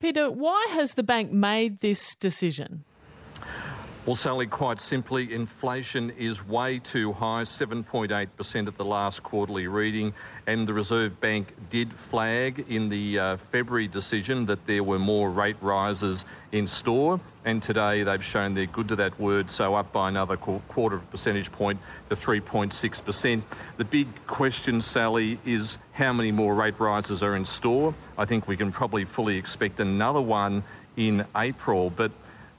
Peter, why has the bank made this decision? Well, Sally, quite simply, inflation is way too high, 7.8% at the last quarterly reading, and the Reserve Bank did flag in the uh, February decision that there were more rate rises in store, and today they've shown they're good to that word, so up by another quarter of a percentage point to 3.6%. The big question, Sally, is how many more rate rises are in store. I think we can probably fully expect another one in April, but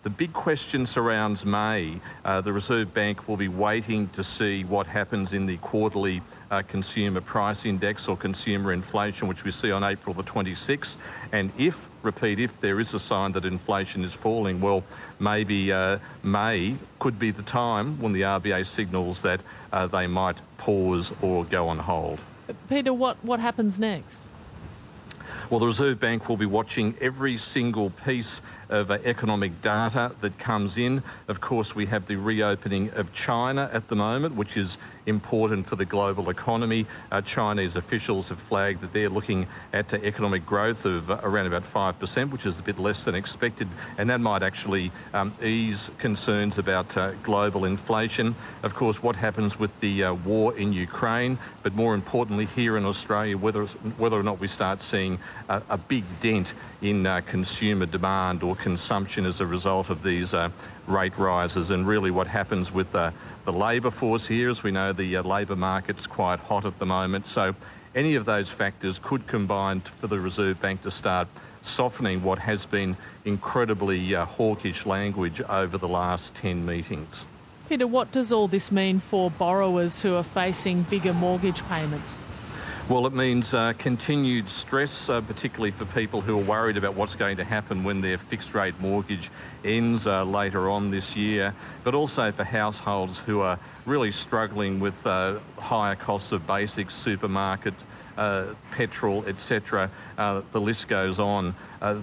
the big question surrounds May. Uh, the Reserve Bank will be waiting to see what happens in the quarterly uh, consumer price index or consumer inflation, which we see on April the 26th. And if, repeat, if there is a sign that inflation is falling, well, maybe uh, May could be the time when the RBA signals that uh, they might pause or go on hold. Peter, what, what happens next? Well, the Reserve Bank will be watching every single piece of uh, economic data that comes in. Of course, we have the reopening of China at the moment, which is important for the global economy. Uh, Chinese officials have flagged that they're looking at uh, economic growth of uh, around about 5%, which is a bit less than expected, and that might actually um, ease concerns about uh, global inflation. Of course, what happens with the uh, war in Ukraine, but more importantly, here in Australia, whether, whether or not we start seeing a, a big dent in uh, consumer demand or consumption as a result of these uh, rate rises. And really, what happens with the labour force here, as we know, the uh, labour market's quite hot at the moment. So, any of those factors could combine for the Reserve Bank to start softening what has been incredibly uh, hawkish language over the last 10 meetings. Peter, what does all this mean for borrowers who are facing bigger mortgage payments? Well, it means uh, continued stress, uh, particularly for people who are worried about what's going to happen when their fixed rate mortgage ends uh, later on this year, but also for households who are really struggling with uh, higher costs of basics, supermarket, uh, petrol, etc. Uh, the list goes on.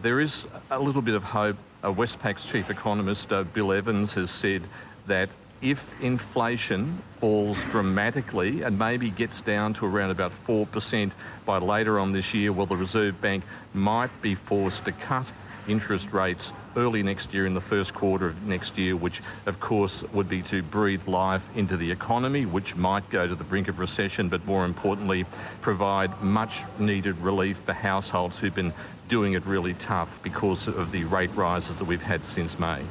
there is a little bit of hope. Westpac's chief economist, Bill Evans, has said that if inflation falls dramatically and maybe gets down to around about 4% by later on this year, well, the Reserve Bank might be forced to cut interest rates early next year in the first quarter of next year, which of course would be to breathe life into the economy, which might go to the brink of recession, but more importantly, provide much needed relief for households who've been doing it really tough because of the rate rises that we've had since May.